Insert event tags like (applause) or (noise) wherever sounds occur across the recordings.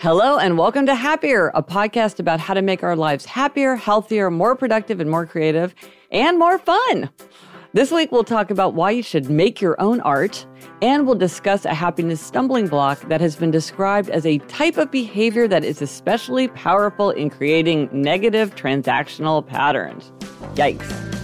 Hello, and welcome to Happier, a podcast about how to make our lives happier, healthier, more productive, and more creative, and more fun. This week, we'll talk about why you should make your own art, and we'll discuss a happiness stumbling block that has been described as a type of behavior that is especially powerful in creating negative transactional patterns. Yikes.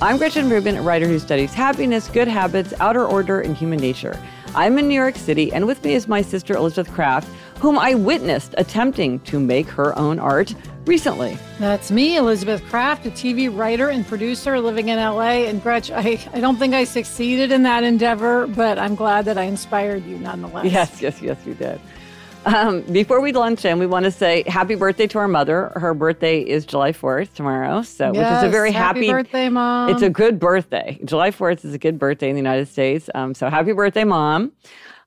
I'm Gretchen Rubin, a writer who studies happiness, good habits, outer order, and human nature. I'm in New York City, and with me is my sister Elizabeth Craft, whom I witnessed attempting to make her own art recently. That's me, Elizabeth Craft, a TV writer and producer living in LA. And Gretch, I, I don't think I succeeded in that endeavor, but I'm glad that I inspired you nonetheless. Yes, yes, yes, you did. Um, before we lunch in, we want to say happy birthday to our mother. Her birthday is July 4th tomorrow. So, yes, which is a very happy, happy, birthday, mom. It's a good birthday. July 4th is a good birthday in the United States. Um, so, happy birthday, mom.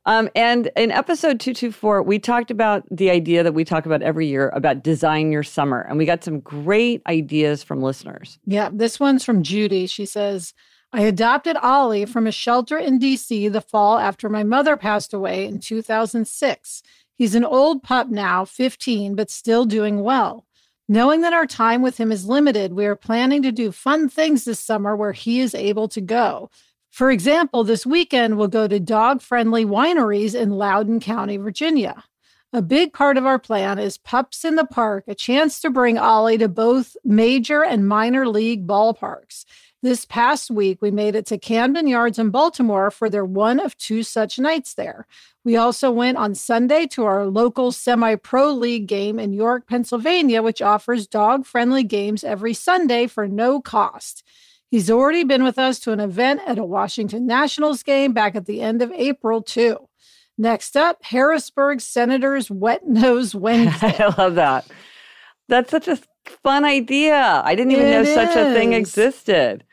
Um, and in episode 224, we talked about the idea that we talk about every year about design your summer. And we got some great ideas from listeners. Yeah, this one's from Judy. She says, I adopted Ollie from a shelter in DC the fall after my mother passed away in 2006. He's an old pup now, 15, but still doing well. Knowing that our time with him is limited, we are planning to do fun things this summer where he is able to go. For example, this weekend we'll go to dog friendly wineries in Loudoun County, Virginia. A big part of our plan is Pups in the Park, a chance to bring Ollie to both major and minor league ballparks. This past week, we made it to Camden Yards in Baltimore for their one of two such nights there. We also went on Sunday to our local semi pro league game in York, Pennsylvania, which offers dog friendly games every Sunday for no cost. He's already been with us to an event at a Washington Nationals game back at the end of April, too. Next up, Harrisburg Senators Wet Nose (laughs) Wednesday. I love that. That's such a fun idea. I didn't even It know such a thing existed.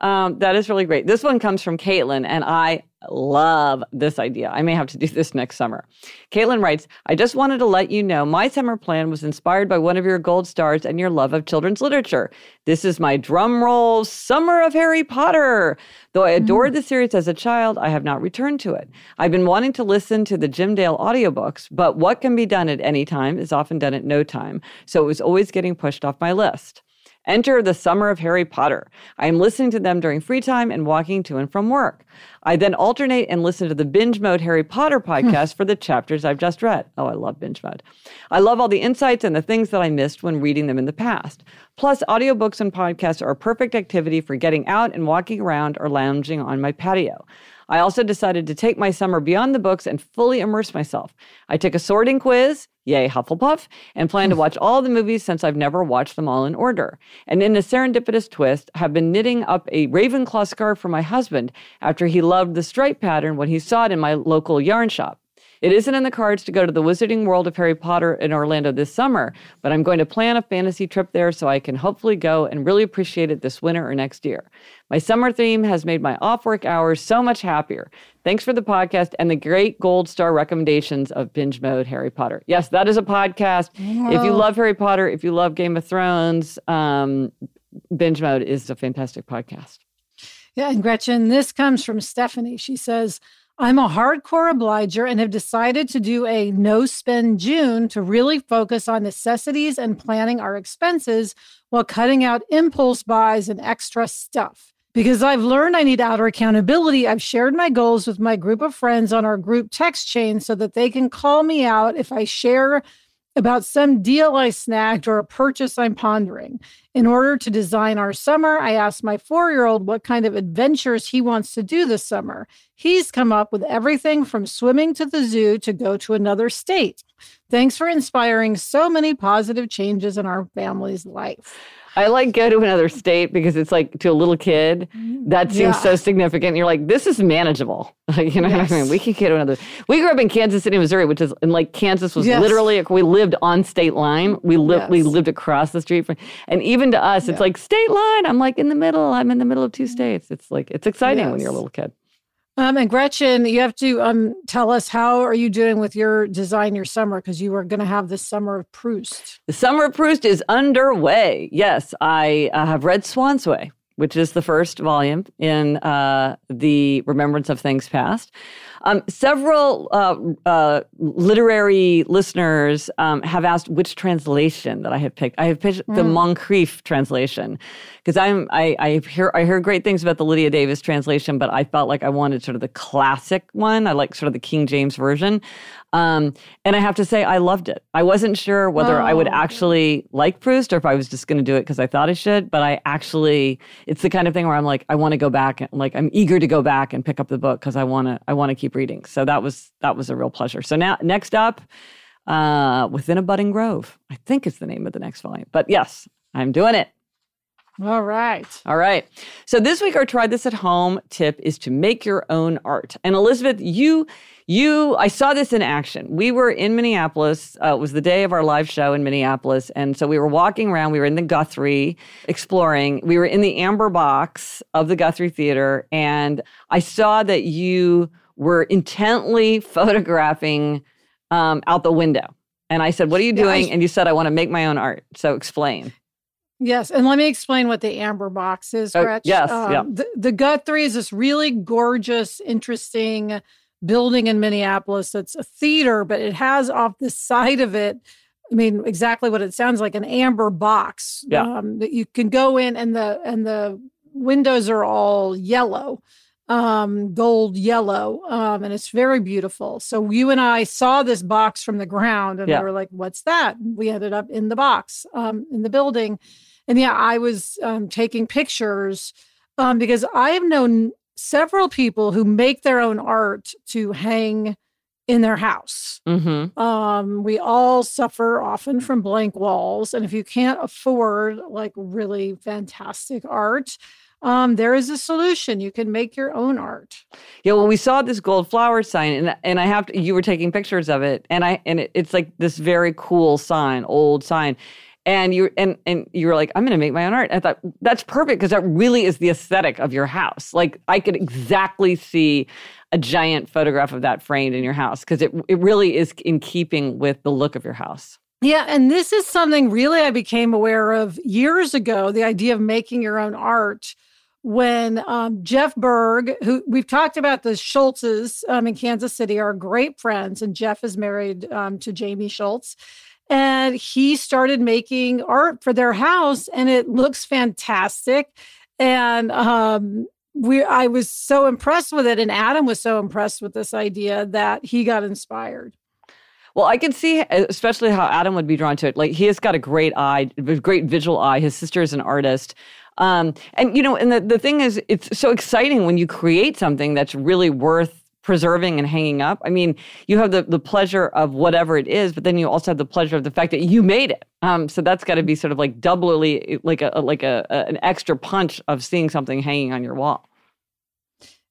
Um, that is really great. This one comes from Caitlin, and I love this idea. I may have to do this next summer. Caitlin writes I just wanted to let you know my summer plan was inspired by one of your gold stars and your love of children's literature. This is my drum roll Summer of Harry Potter. Though I adored the series as a child, I have not returned to it. I've been wanting to listen to the Jim Dale audiobooks, but what can be done at any time is often done at no time. So it was always getting pushed off my list. Enter the summer of Harry Potter. I am listening to them during free time and walking to and from work. I then alternate and listen to the binge mode Harry Potter hmm. podcast for the chapters I've just read. Oh, I love binge mode. I love all the insights and the things that I missed when reading them in the past. Plus, audiobooks and podcasts are a perfect activity for getting out and walking around or lounging on my patio. I also decided to take my summer beyond the books and fully immerse myself. I took a sorting quiz, yay Hufflepuff, and plan to (laughs) watch all the movies since I've never watched them all in order. And in a serendipitous twist, have been knitting up a Ravenclaw scarf for my husband after he loved the stripe pattern when he saw it in my local yarn shop. It isn't in the cards to go to the Wizarding World of Harry Potter in Orlando this summer, but I'm going to plan a fantasy trip there so I can hopefully go and really appreciate it this winter or next year. My summer theme has made my off work hours so much happier. Thanks for the podcast and the great gold star recommendations of Binge Mode Harry Potter. Yes, that is a podcast. If you love Harry Potter, if you love Game of Thrones, um, Binge Mode is a fantastic podcast. Yeah, and Gretchen, this comes from Stephanie. She says, I'm a hardcore obliger and have decided to do a no spend June to really focus on necessities and planning our expenses while cutting out impulse buys and extra stuff. Because I've learned I need outer accountability, I've shared my goals with my group of friends on our group text chain so that they can call me out if I share about some deal I snagged or a purchase I'm pondering. In order to design our summer, I asked my four year old what kind of adventures he wants to do this summer. He's come up with everything from swimming to the zoo to go to another state. Thanks for inspiring so many positive changes in our family's life. I like go to another state because it's like to a little kid mm, that seems Yeah. so significant. You're like, this is manageable. (laughs) you know what I mean? We can go to another. We grew up in Kansas City, Missouri, which is and like Kansas was Yes. literally we lived on state line. We lived we lived across the street from, and even to us, it's like state line. I'm like in the middle. I'm in the middle of two states. It's like it's exciting when you're a little kid. Um, and Gretchen, you have to um, tell us how are you doing with your design your summer because you are going to have the summer of Proust. The summer of Proust is underway. Yes, I uh, have read Swann's Way, which is the first volume in uh, the Remembrance of Things Past. Um, several uh, uh, literary listeners um, have asked which translation that I have picked. I have picked mm. the Moncrieff translation because I'm I, I hear I hear great things about the Lydia Davis translation, but I felt like I wanted sort of the classic one. I like sort of the King James version. Um, and I have to say, I loved it. I wasn't sure whether oh. I would oh. actually like Proust or if I was just going to do it because I thought I should. But I actually, it's the kind of thing where I'm like, I want to go back and like I'm eager to go back and pick up the book because I want to, I want to keep reading. So that was that was a real pleasure. So now, next up, uh, within a budding grove, I think is the name of the next volume. But yes, I'm doing it. All right. All right. So this week our try this at home tip is to make your own art. And Elizabeth, you you I saw this in action. We were in Minneapolis. Uh, it was the day of our live show in Minneapolis, and so we were walking around. We were in the Guthrie exploring. We were in the amber box of the Guthrie Theater, and I saw that you were intently (laughs) photographing um, out the window. And I said, "What are you doing?" Yeah, I, and you said, "I want to make my own art." So explain. Yes, and let me explain what the amber box is, oh, Gretch. Oh, yes, um, yeah. The, the Guthrie is this really gorgeous, interesting building in Minneapolis. That's a theater, but it has off the side of it. I mean, exactly what it sounds like an amber box yeah. um, that you can go in, and the and the windows are all yellow um, gold yellow, um, and it's very beautiful. So you and I saw this box from the ground, and yeah. we were like, "What's that?" we ended up in the box um, in the building, and yeah, I was um, taking pictures um, because I have known several people who make their own art to hang in their house. Mm-hmm. Um, we all suffer often from blank walls, and if you can't afford like really fantastic art um, there is a solution. You can make your own art. Yeah, well, we saw this gold flower sign, and and I have to. You were taking pictures of it, and I and it, it's like this very cool sign, old sign, and you and and you were like, I'm going to make my own art. and I thought that's perfect because that really is the aesthetic of your house. Like I could exactly see a giant photograph of that framed in your house because it it really is in keeping with the look of your house. Yeah, and this is something really I became aware of years ago. The idea of making your own art when um, Jeff Berg, who we've talked about the Schultzes um, in Kansas City, are great friends, and Jeff is married um, to Jamie Schultz. And he started making art for their house, and it looks fantastic. And um, we, I was so impressed with it, and Adam was so impressed with this idea that he got inspired. Well, I can see especially how Adam would be drawn to it. Like he has got a great eye, a great visual eye. His sister is an artist. Um, and you know, and the, the thing is, it's so exciting when you create something that's really worth preserving and hanging up. I mean, you have the, the pleasure of whatever it is, but then you also have the pleasure of the fact that you made it. Um, so that's got to be sort of like doubly like a like a, a, an extra punch of seeing something hanging on your wall.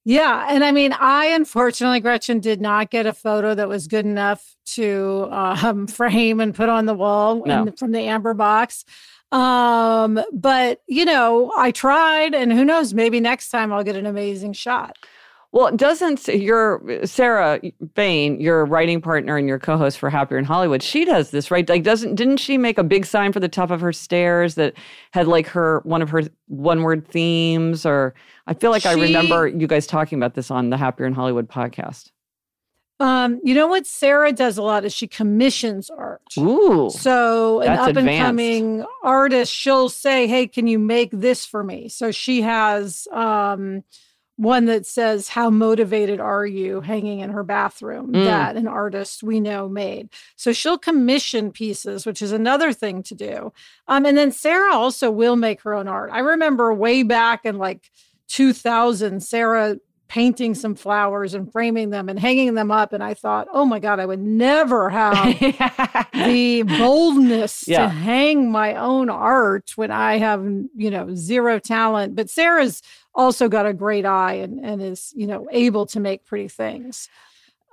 Yeah, and I mean, I unfortunately, Gretchen, did not get a photo that was good enough to um, (laughs) frame and put on the wall no. in, from the amber box. Um, but you know, I tried, and who knows, maybe next time I'll get an amazing shot. Well, doesn't your Sarah Fain, your writing partner and your co-host for Happier in Hollywood, she does this, right? Like doesn't didn't she make a big sign for the top of her stairs that had like her one of her one word themes or I feel like she, I remember you guys talking about this on the Happier in Hollywood podcast. Um, you know what Sarah does a lot is she commissions art. Ooh. So an up and coming artist, she'll say, Hey, can you make this for me? So she has um one that says, How motivated are you hanging in her bathroom mm. that an artist we know made. So she'll commission pieces, which is another thing to do. Um, and then Sarah also will make her own art. I remember way back in like 2000, Sarah painting some flowers and framing them and hanging them up. And I thought, oh my God, I would never have (laughs) the boldness yeah. to hang my own art when I have, you know, zero talent. But Sarah's also got a great eye and, and is, you know, able to make pretty things.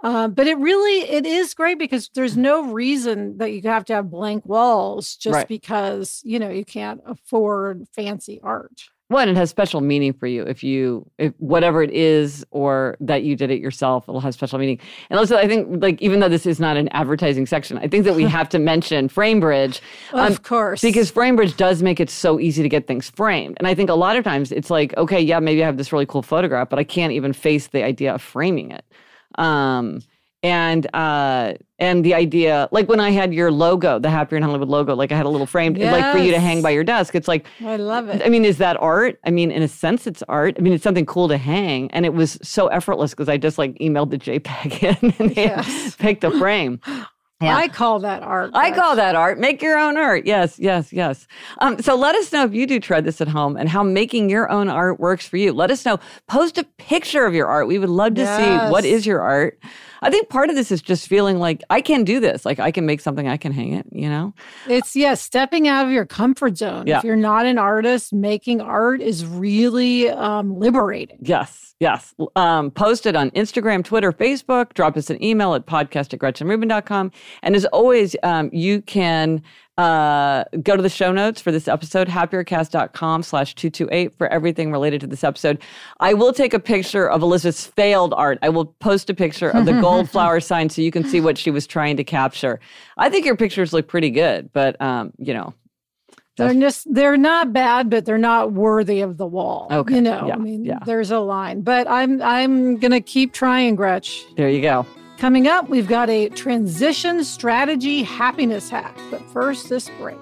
Uh, but it really it is great because there's no reason that you have to have blank walls just right. because you know you can't afford fancy art And it has special meaning for you if you, if whatever it is, or that you did it yourself, it'll have special meaning. And also, I think, like, even though this is not an advertising section, I think that we (laughs) have to mention FrameBridge. Um, of course. Because FrameBridge does make it so easy to get things framed. And I think a lot of times it's like, okay, yeah, maybe I have this really cool photograph, but I can't even face the idea of framing it. Um, and uh and the idea like when i had your logo the happier in hollywood logo like i had a little frame yes. like for you to hang by your desk it's like i love it i mean is that art i mean in a sense it's art i mean it's something cool to hang and it was so effortless because i just like emailed the jpeg (laughs) in and yes. picked a frame (gasps) yeah. I call that art. I call that art. Make your own art. Yes, yes, yes. Um, so let us know if you do try this at home and how making your own art works for you. Let us know. Post a picture of your art. We would love to yes. see what is your art. I think part of this is just feeling like I can do this. Like I can make something, I can hang it, you know? It's, yeah, stepping out of your comfort zone. Yeah. If you're not an artist, making art is really um, liberating. Yes, yes. Um, post it on Instagram, Twitter, Facebook. Drop us an email at podcast at gretchenrubin.com. And as always, um, you can uh, go to the show notes for this episode, happiercast.com slash 228 for everything related to this episode. I will take a picture of Elizabeth's failed art. I will post a picture of the gold (laughs) flower sign so you can see what she was trying to capture. I think your pictures look pretty good, but, um, you know, they're just they're not bad, but they're not worthy of the wall. Okay. You know, yeah, I mean, yeah. there's a line. But I'm I'm gonna keep trying, Gretch. There you go. Coming up, we've got a transition strategy happiness hack. But first, this break.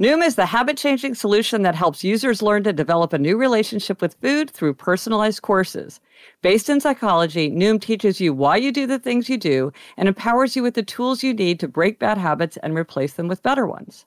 Noom is the habit changing solution that helps users learn to develop a new relationship with food through personalized courses. Based in psychology, Noom teaches you why you do the things you do and empowers you with the tools you need to break bad habits and replace them with better ones.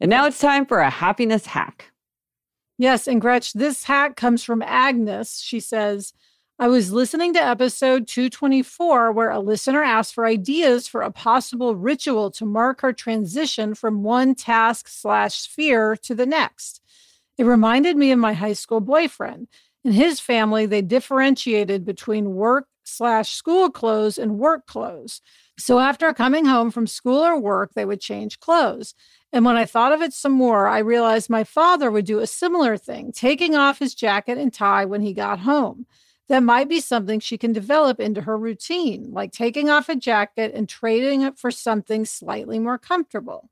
And now it's time for a happiness hack. Yes, and Gretch, this hack comes from Agnes. She says, I was listening to episode 224 where a listener asked for ideas for a possible ritual to mark her transition from one task slash sphere to the next. It reminded me of my high school boyfriend. In his family, they differentiated between work slash school clothes and work clothes. So after coming home from school or work, they would change clothes. And when I thought of it some more, I realized my father would do a similar thing, taking off his jacket and tie when he got home. That might be something she can develop into her routine, like taking off a jacket and trading it for something slightly more comfortable.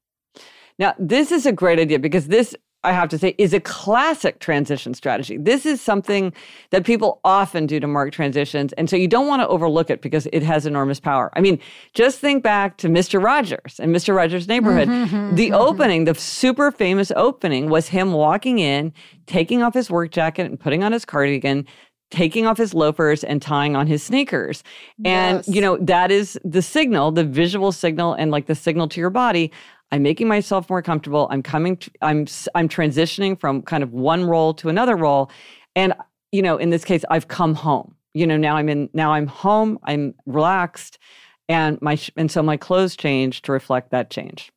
Now, this is a great idea because this I have to say, is a classic transition strategy. This is something that people often do to mark transitions. And so you don't want to overlook it because it has enormous power. I mean, just think back to Mr. Rogers and Mr. Rogers' neighborhood. Mm-hmm, (laughs) the mm-hmm. opening, the super famous opening, was him walking in, taking off his work jacket and putting on his cardigan, taking off his loafers and tying on his sneakers. And, yes. you know, that is the signal, the visual signal, and like the signal to your body I'm making myself more comfortable. I'm coming, to, I'm, I'm transitioning from kind of one role to another role. And, you know, in this case, I've come home. You know, now I'm in, now I'm home, I'm relaxed. And my, and so my clothes change to reflect that change.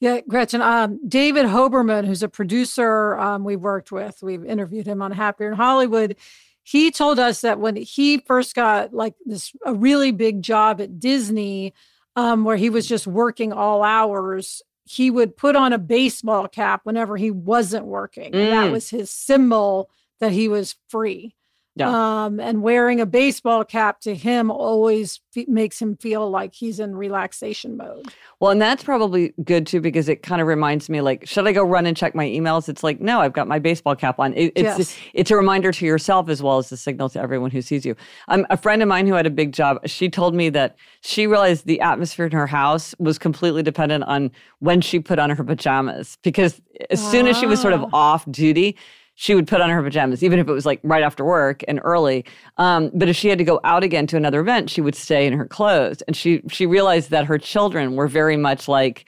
Yeah, Gretchen. Um, David Hoberman, who's a producer um, we've worked with, we've interviewed him on Happier in Hollywood. He told us that when he first got like this a really big job at Disney, um, where he was just working all hours, he would put on a baseball cap whenever he wasn't working. Mm. And that was his symbol that he was free. Yeah. Um, and wearing a baseball cap to him always f- makes him feel like he's in relaxation mode. Well, and that's probably good too because it kind of reminds me like, should I go run and check my emails? It's like, no, I've got my baseball cap on. It, it's Yes. it's a reminder to yourself as well as a signal to everyone who sees you. Um, a friend of mine who had a big job, she told me that she realized the atmosphere in her house was completely dependent on when she put on her pajamas because as soon as she was sort of Ah. off duty. She would put on her pajamas, even if it was like right after work and early. Um, but if she had to go out again to another event, she would stay in her clothes. And she she realized that her children were very much like,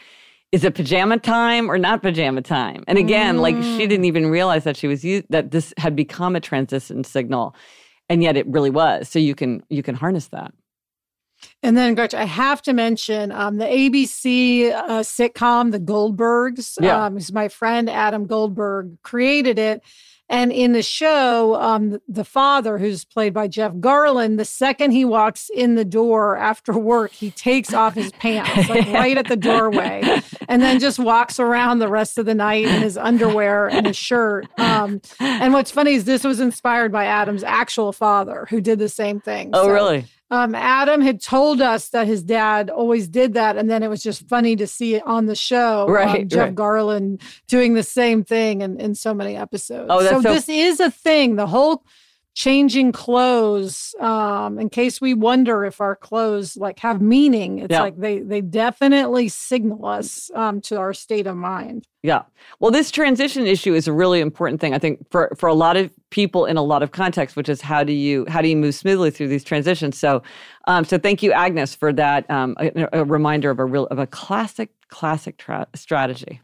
is it pajama time or not pajama time? And again, like she didn't even realize that she was that this had become a transition signal, and yet it really was. So you can you can harness that. And then, Gretchen, I have to mention um, the ABC uh, sitcom, The Goldbergs. Yeah. Um, my friend Adam Goldberg created it. And in the show, um, the father, who's played by Jeff Garlin, the second he walks in the door after work, he takes off his pants, like (laughs) right at the doorway, and then just walks around the rest of the night in his underwear and his shirt. Um, and what's funny is this was inspired by Adam's actual father, who did the same thing. Oh, So, really? Um, Adam had told us that his dad always did that, and then it was just funny to see it on the show. um, Right, Jeff right. Garlin doing the same thing in, in so many episodes. Oh, that's so, so- this is a thing. The whole changing clothes. Um, in case we wonder if our clothes like have meaning, it's Yeah. like they they definitely signal us um, to our state of mind. Yeah. Well, this transition issue is a really important thing, I think, for, for a lot of people in a lot of contexts, which is how do you how do you move smoothly through these transitions? So, um, so thank you, Agnes, for that um, a, a reminder of a real of a classic classic tra- strategy.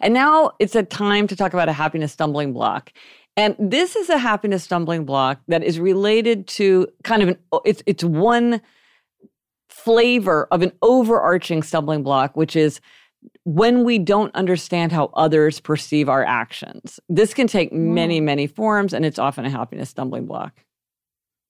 And now it's a time to talk about a happiness stumbling block. And this is a happiness stumbling block that is related to kind of an it's it's one flavor of an overarching stumbling block, which is when we don't understand how others perceive our actions. This can take many, many forms, and it's often a happiness stumbling block.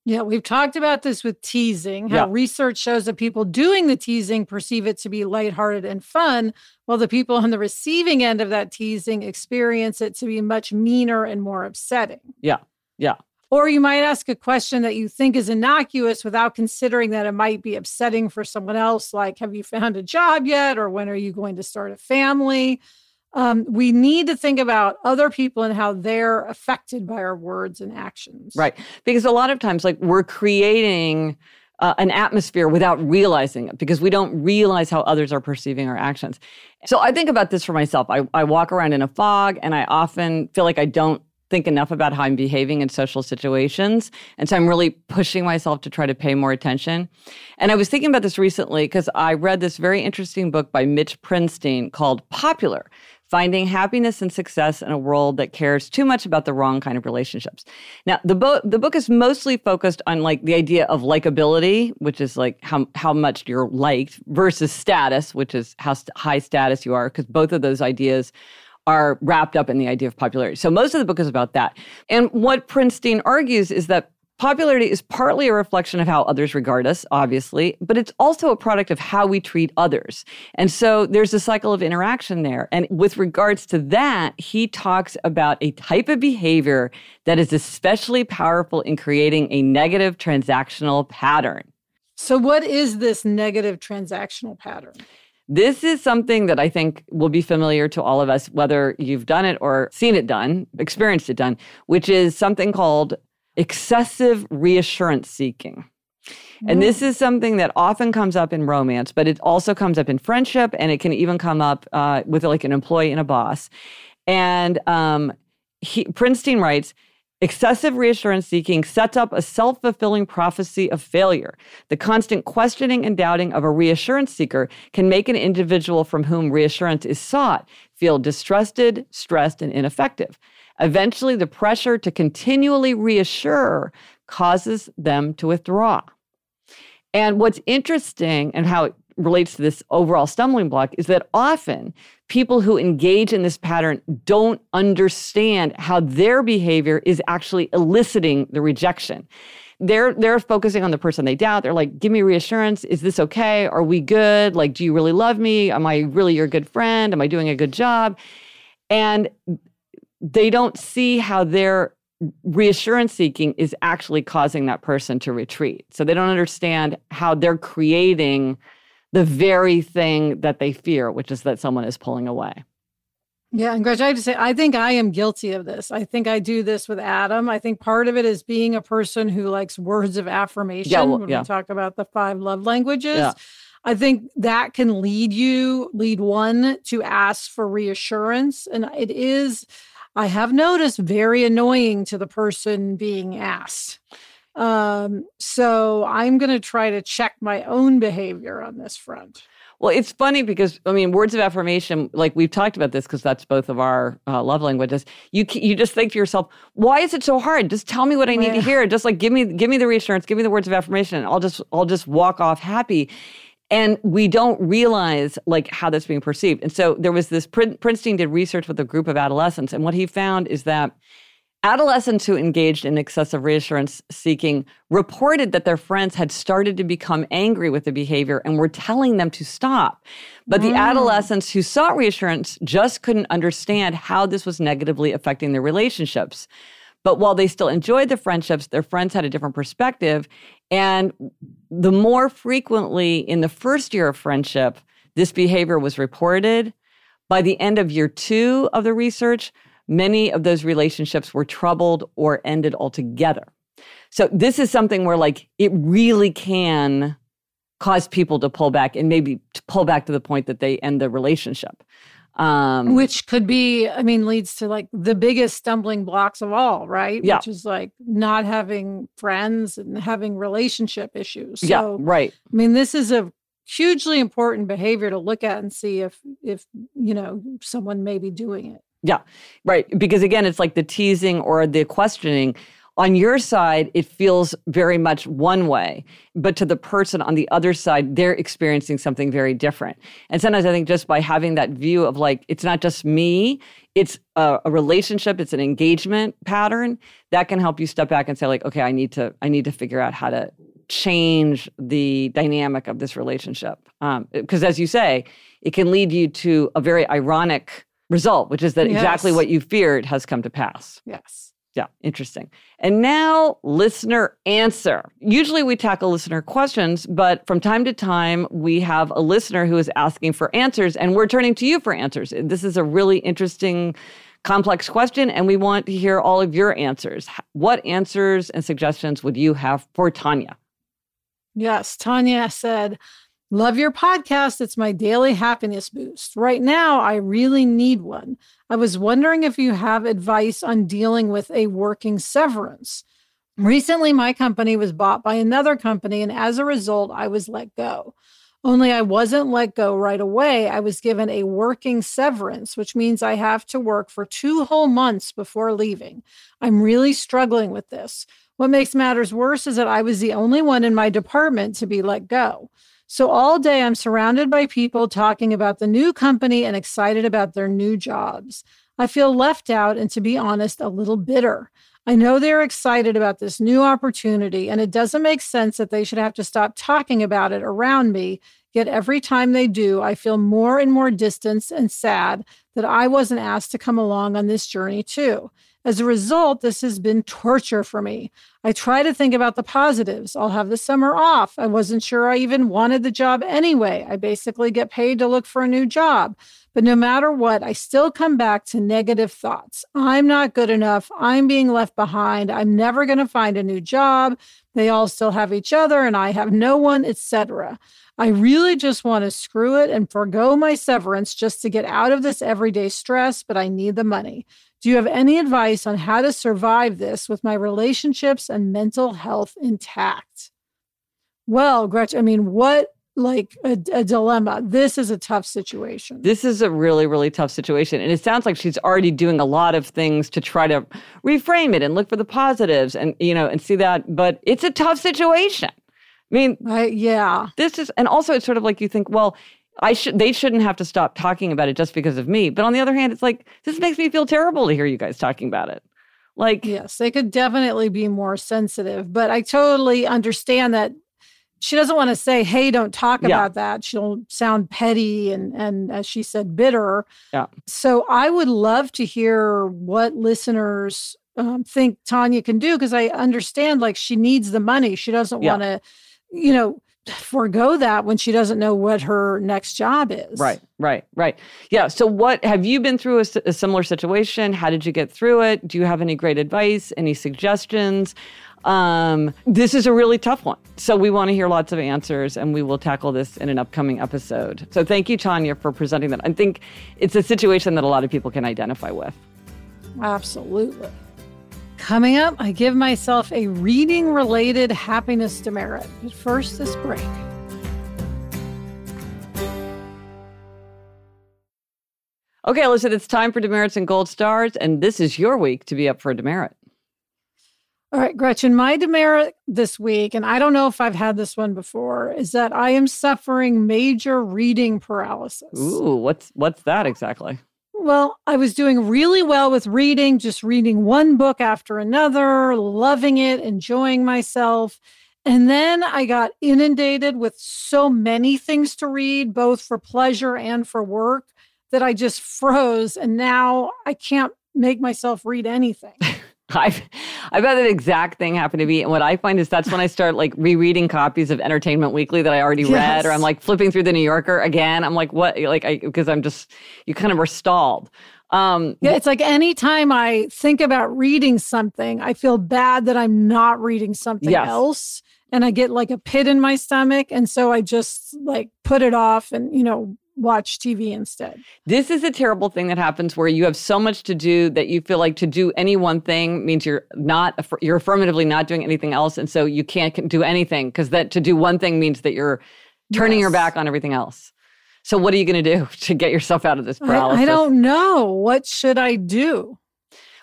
Yeah, we've talked about this with teasing, how Yeah. research shows that people doing the teasing perceive it to be lighthearted and fun, while the people on the receiving end of that teasing experience it to be much meaner and more upsetting. Yeah. Yeah. Or you might ask a question that you think is innocuous without considering that it might be upsetting for someone else, like, have you found a job yet? Or when are you going to start a family? Um, we need to think about other people and how they're affected by our words and actions. Right. Because a lot of times, like, we're creating uh, an atmosphere without realizing it because we don't realize how others are perceiving our actions. So I think about this for myself. I, I walk around in a fog and I often feel like I don't think enough about how I'm behaving in social situations. And so I'm really pushing myself to try to pay more attention. And I was thinking about this recently because I read this very interesting book by Mitch Prinstein called Popular Finding Happiness and Success in a World That Cares Too Much About the Wrong Kind of Relationships. Now, the, bo- the book is mostly focused on like the idea of likability, which is like how, how much you're liked, versus status, which is how st- high status you are, because both of those ideas are wrapped up in the idea of popularity. So most of the book is about that. And what Prinstein argues is that popularity is partly a reflection of how others regard us, obviously, but it's also a product of how we treat others. And so there's a cycle of interaction there. And with regards to that, he talks about a type of behavior that is especially powerful in creating a negative transactional pattern. So, what is this negative transactional pattern? This is something that I think will be familiar to all of us, whether you've done it or seen it done, experienced it done, which is something called excessive reassurance seeking. And this is something that often comes up in romance, but it also comes up in friendship, and it can even come up uh, with like an employee and a boss. And um, he, Prinstein writes, Excessive reassurance seeking sets up a self fulfilling prophecy of failure. The constant questioning and doubting of a reassurance seeker can make an individual from whom reassurance is sought feel distrusted, stressed, and ineffective. Eventually, the pressure to continually reassure causes them to withdraw. And what's interesting and how it relates to this overall stumbling block is that often people who engage in this pattern don't understand how their behavior is actually eliciting the rejection. They're they're focusing on the person they doubt. They're like, "Give me reassurance. Is this okay? Are we good? Like, do you really love me? Am I really your good friend? Am I doing a good job?" And they don't see how they're reassurance seeking is actually causing that person to retreat. So they don't understand how they're creating the very thing that they fear, which is that someone is pulling away. Yeah, and Gretchen, I have to say, I think I am guilty of this. I think I do this with Adam. I think part of it is being a person who likes words of affirmation yeah, well, when yeah. we talk about the five love languages. Yeah. I think that can lead you, lead one to ask for reassurance. And it is, I have noticed, very annoying to the person being asked. Um, so I'm going to try to check my own behavior on this front. Well, it's funny because I mean, words of affirmation, like we've talked about this because that's both of our uh, love languages. You you just think to yourself, why is it so hard? Just tell me what I need to hear. Just like give me give me the reassurance, give me the words of affirmation, and I'll just I'll just walk off happy. And we don't realize like how that's being perceived. And so there was this Prinstein did research with a group of adolescents, and what he found is that Adolescents who engaged in excessive reassurance seeking reported that their friends had started to become angry with the behavior and were telling them to stop. But mm. the adolescents who sought reassurance just couldn't understand how this was negatively affecting their relationships. But while they still enjoyed the friendships, their friends had a different perspective. And the more frequently in the first year of friendship, this behavior was reported, by the end of year two of the research, many of those relationships were troubled or ended altogether. So this is something where like it really can cause people to pull back and maybe to pull back to the point that they end the relationship. Um, Which could be, I mean, leads to like the biggest stumbling blocks of all, right? Yeah. Which is like not having friends and having relationship issues. So, yeah, right. I mean, this is a hugely important behavior to look at and see if if you know someone may be doing it. Yeah, right. Because again, it's like the teasing or the questioning. On your side, it feels very much one way, but to the person on the other side, they're experiencing something very different. And sometimes I think just by having that view of like, it's not just me, it's a, a relationship, it's an engagement pattern that can help you step back and say, like, okay, I need to, I need to figure out how to change the dynamic of this relationship. Because um, as you say, it can lead you to a very ironic result, which is that yes. exactly what you feared has come to pass. Yes. Yeah, interesting. And now, listener answer. Usually we tackle listener questions, but from time to time, we have a listener who is asking for answers, and we're turning to you for answers. This is a really interesting, complex question, and we want to hear all of your answers. What answers and suggestions would you have for Tanya? Yes, Tanya said, Love your podcast. It's my daily happiness boost. Right now, I really need one. I was wondering if you have advice on dealing with a working severance. Recently, my company was bought by another company, and as a result, I was let go. Only I wasn't let go right away. I was given a working severance, which means I have to work for two whole months before leaving. I'm really struggling with this. What makes matters worse is that I was the only one in my department to be let go. So all day I'm surrounded by people talking about the new company and excited about their new jobs. I feel left out and, to be honest, a little bitter. I know they're excited about this new opportunity, and it doesn't make sense that they should have to stop talking about it around me. Yet every time they do, I feel more and more distance and sad that I wasn't asked to come along on this journey too. As a result, this has been torture for me. I try to think about the positives. I'll have the summer off. I wasn't sure I even wanted the job anyway. I basically get paid to look for a new job. But no matter what, I still come back to negative thoughts. I'm not good enough. I'm being left behind. I'm never going to find a new job. They all still have each other and I have no one, etc. I really just want to screw it and forego my severance just to get out of this everyday stress, but I need the money. Do you have any advice on how to survive this with my relationships and mental health intact? Well, Gretchen, I mean, what like a, a, dilemma. This is a tough situation. This is a really, really tough situation. And it sounds like she's already doing a lot of things to try to reframe it and look for the positives and, you know, and see that. But it's a tough situation. I mean, I, yeah. This is, and also it's sort of like you think, well, I should they shouldn't have to stop talking about it just because of me. But on the other hand, it's like this makes me feel terrible to hear you guys talking about it. Like Yes, they could definitely be more sensitive, but I totally understand that she doesn't want to say, "Hey, don't talk yeah. about that." She'll sound petty and and as she said bitter. Yeah. So I would love to hear what listeners um, think Tanya can do because I understand like she needs the money. She doesn't Yeah. want to, you know, forego that when she doesn't know what her next job is. Right, right, right. Yeah. So, what have you been through a similar situation? How did you get through it? Do you have any great advice? Any suggestions? Um, this is a really tough one. So, we want to hear lots of answers and we will tackle this in an upcoming episode. So, thank you, Tanya, for presenting that. I think it's a situation that a lot of people can identify with. Absolutely. Coming up, I give myself a reading related happiness demerit. But first, this break. Okay, listen, it's time for demerits and gold stars, and this is your week to be up for a demerit. All right, Gretchen, my demerit this week, and I don't know if I've had this one before, is that I am suffering major reading paralysis. Ooh, what's what's that exactly? Well, I was doing really well with reading, just reading one book after another, loving it, enjoying myself. And then I got inundated with so many things to read, both for pleasure and for work, that I just froze. And now I can't make myself read anything. (laughs) I've I've had that exact thing happen to me. And what I find is that's when I start like rereading copies of Entertainment Weekly that I already read, or I'm like flipping through the New Yorker again. I'm like, what? Like, I because I'm just you kind of are stalled. Um, Yeah, it's like anytime I think about reading something, I feel bad that I'm not reading something Yes. else. And I get like a pit in my stomach. And so I just like put it off and, you know, watch TV instead. This is a terrible thing that happens where you have so much to do that you feel like to do any one thing means you're not you're affirmatively not doing anything else, and so you can't do anything because that to do one thing means that you're turning your back on everything else. So what are you going to do (laughs) to get yourself out of this I, paralysis? I don't know. What should I do?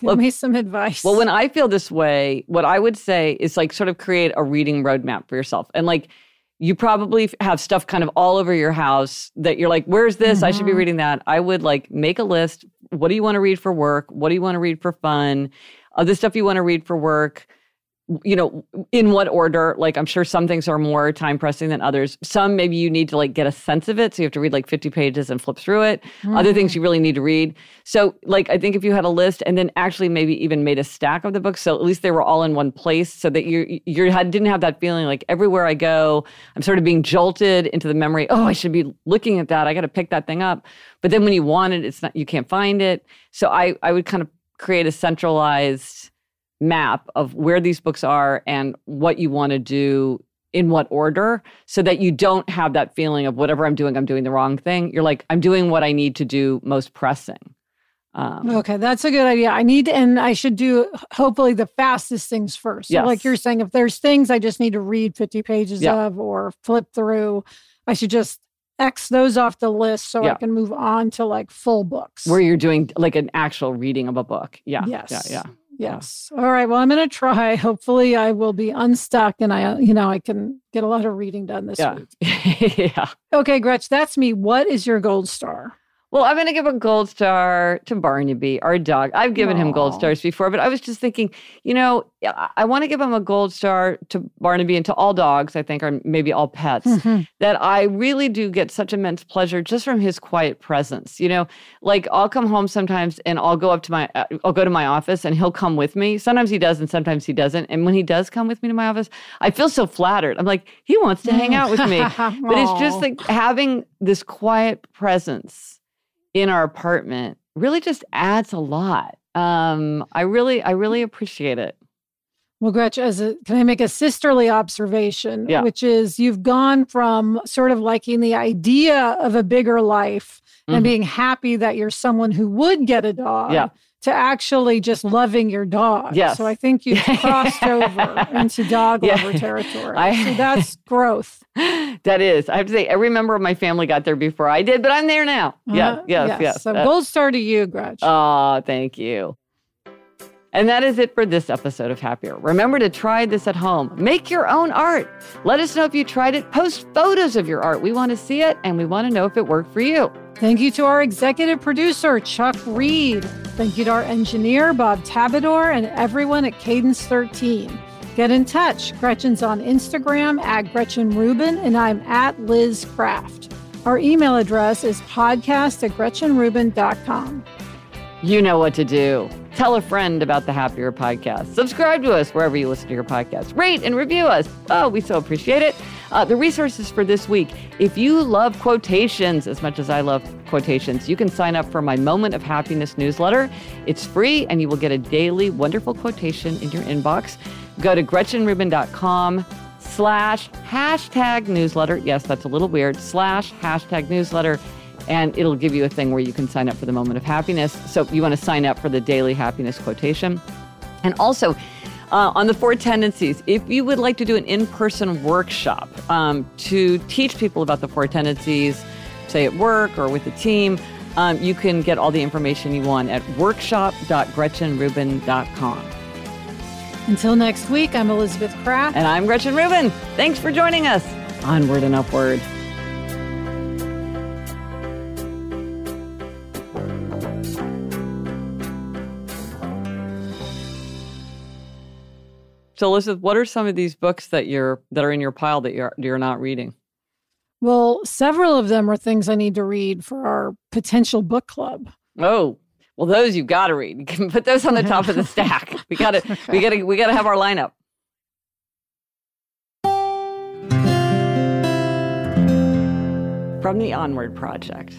Give Well- me some advice. Well, when I feel this way, what I would say is like sort of create a reading roadmap for yourself. And like you probably have stuff kind of all over your house that you're like, where's this? I should be Mhm. reading that. I would like make a list. What do you want to read for work? What do you want to read for fun? Other stuff you want to read for work. You know, in what order? Like, I'm sure some things are more time pressing than others. Some maybe you need to like get a sense of it. So you have to read like 50 pages and flip through it. Other things hmm. you really need to read. So, like, I think if you had a list and then actually maybe even made a stack of the books, so at least they were all in one place, so that you you had didn't have that feeling like everywhere I go, I'm sort of being jolted into the memory. Oh, I should be looking at that. I got to pick that thing up. But then when you want it, it's not. You can't find it. So I I would kind of create a centralized map of where these books are and what you want to do in what order so that you don't have that feeling of whatever I'm doing, I'm doing the wrong thing. You're like, I'm doing what I need to do most pressing. Um, Okay, that's a good idea. I need, and I should do hopefully the fastest things first. So, Yes. like you're saying, if there's things I just need to read 50 pages Yeah. of or flip through, I should just X those off the list so Yeah. I can move on to like full books. where you're doing like an actual reading of a book. Yeah. Yes. Yeah. Yeah. Yes. All right. Well, I'm going to try. Hopefully, I will be unstuck and I, you know, I can get a lot of reading done this Yeah. week. (laughs) yeah. Okay, Gretch, that's me. What is your gold star? Well, I'm going to give a gold star to Barnaby, our dog. I've given him gold stars before, but I was just thinking, you know, I, want to give him a gold star to Barnaby and to all dogs, I think, or maybe all pets, Mhm. that I really do get such immense pleasure just from his quiet presence. You know, like I'll come home sometimes and I'll go up to my, uh, I'll go to my office and he'll come with me. Sometimes he does and sometimes he doesn't. And when he does come with me to my office, I feel so flattered. I'm like, he wants to hang out with me. (laughs) But it's just like having this quiet presence in our apartment really just adds a lot. Um, I really, I really appreciate it. Well, Gretch, as a, can I make a sisterly observation, Yeah. which is you've gone from sort of liking the idea of a bigger life Mhm. and being happy that you're someone who would get a dog Yeah. To actually just loving your dog. Yes. So I think you've (laughs) crossed over into dog Yeah. lover territory. I- so that's (laughs) growth. that is, I have to say, every member of my family got there before I did, but I'm there now. Yeah, Uh, yes, yes. So Uh, gold star to you, Gretch. Oh, thank you. And that is it for this episode of Happier. Remember to try this at home. Make your own art. Let us know if you tried it. Post photos of your art. We want to see it and we want to know if it worked for you. Thank you to our executive producer, Chuck Reed. Thank you to our engineer, Bob Tabador, and everyone at Cadence 13. Get in touch. Gretchen's on Instagram at Gretchen Rubin, and I'm at Liz Craft. Our email address is podcast at GretchenRubin.com. You know what to do. Tell a friend about the Happier Podcast. Subscribe to us wherever you listen to your podcast. Rate and review us. Oh, we so appreciate it. Uh, the resources for this week. If you love quotations as much as I love quotations, you can sign up for my Moment of Happiness newsletter. It's free, and you will get a daily wonderful quotation in your inbox. Go to GretchenRubin.com slash hashtag newsletter. Yes, that's a little weird. Slash hashtag newsletter and it'll give you a thing where you can sign up for the moment of happiness. So you want to sign up for the daily happiness quotation. And also, uh, on the four tendencies, if you would like to do an in person workshop um, to teach people about the four tendencies, say at work or with a team, um, you can get all the information you want at workshop.gretchenrubin.com. Until next week, I'm Elizabeth Craft. And I'm Gretchen Rubin. Thanks for joining us. Onward and upward. So, Elizabeth, what are some of these books that you're that are in your pile that you're you're not reading? Well, several of them are things I need to read for our potential book club. Oh, well, those you've got to read. You (laughs) can put those on the top of the stack. We got to, okay. we got to, we got to have our lineup. From the Onward Project.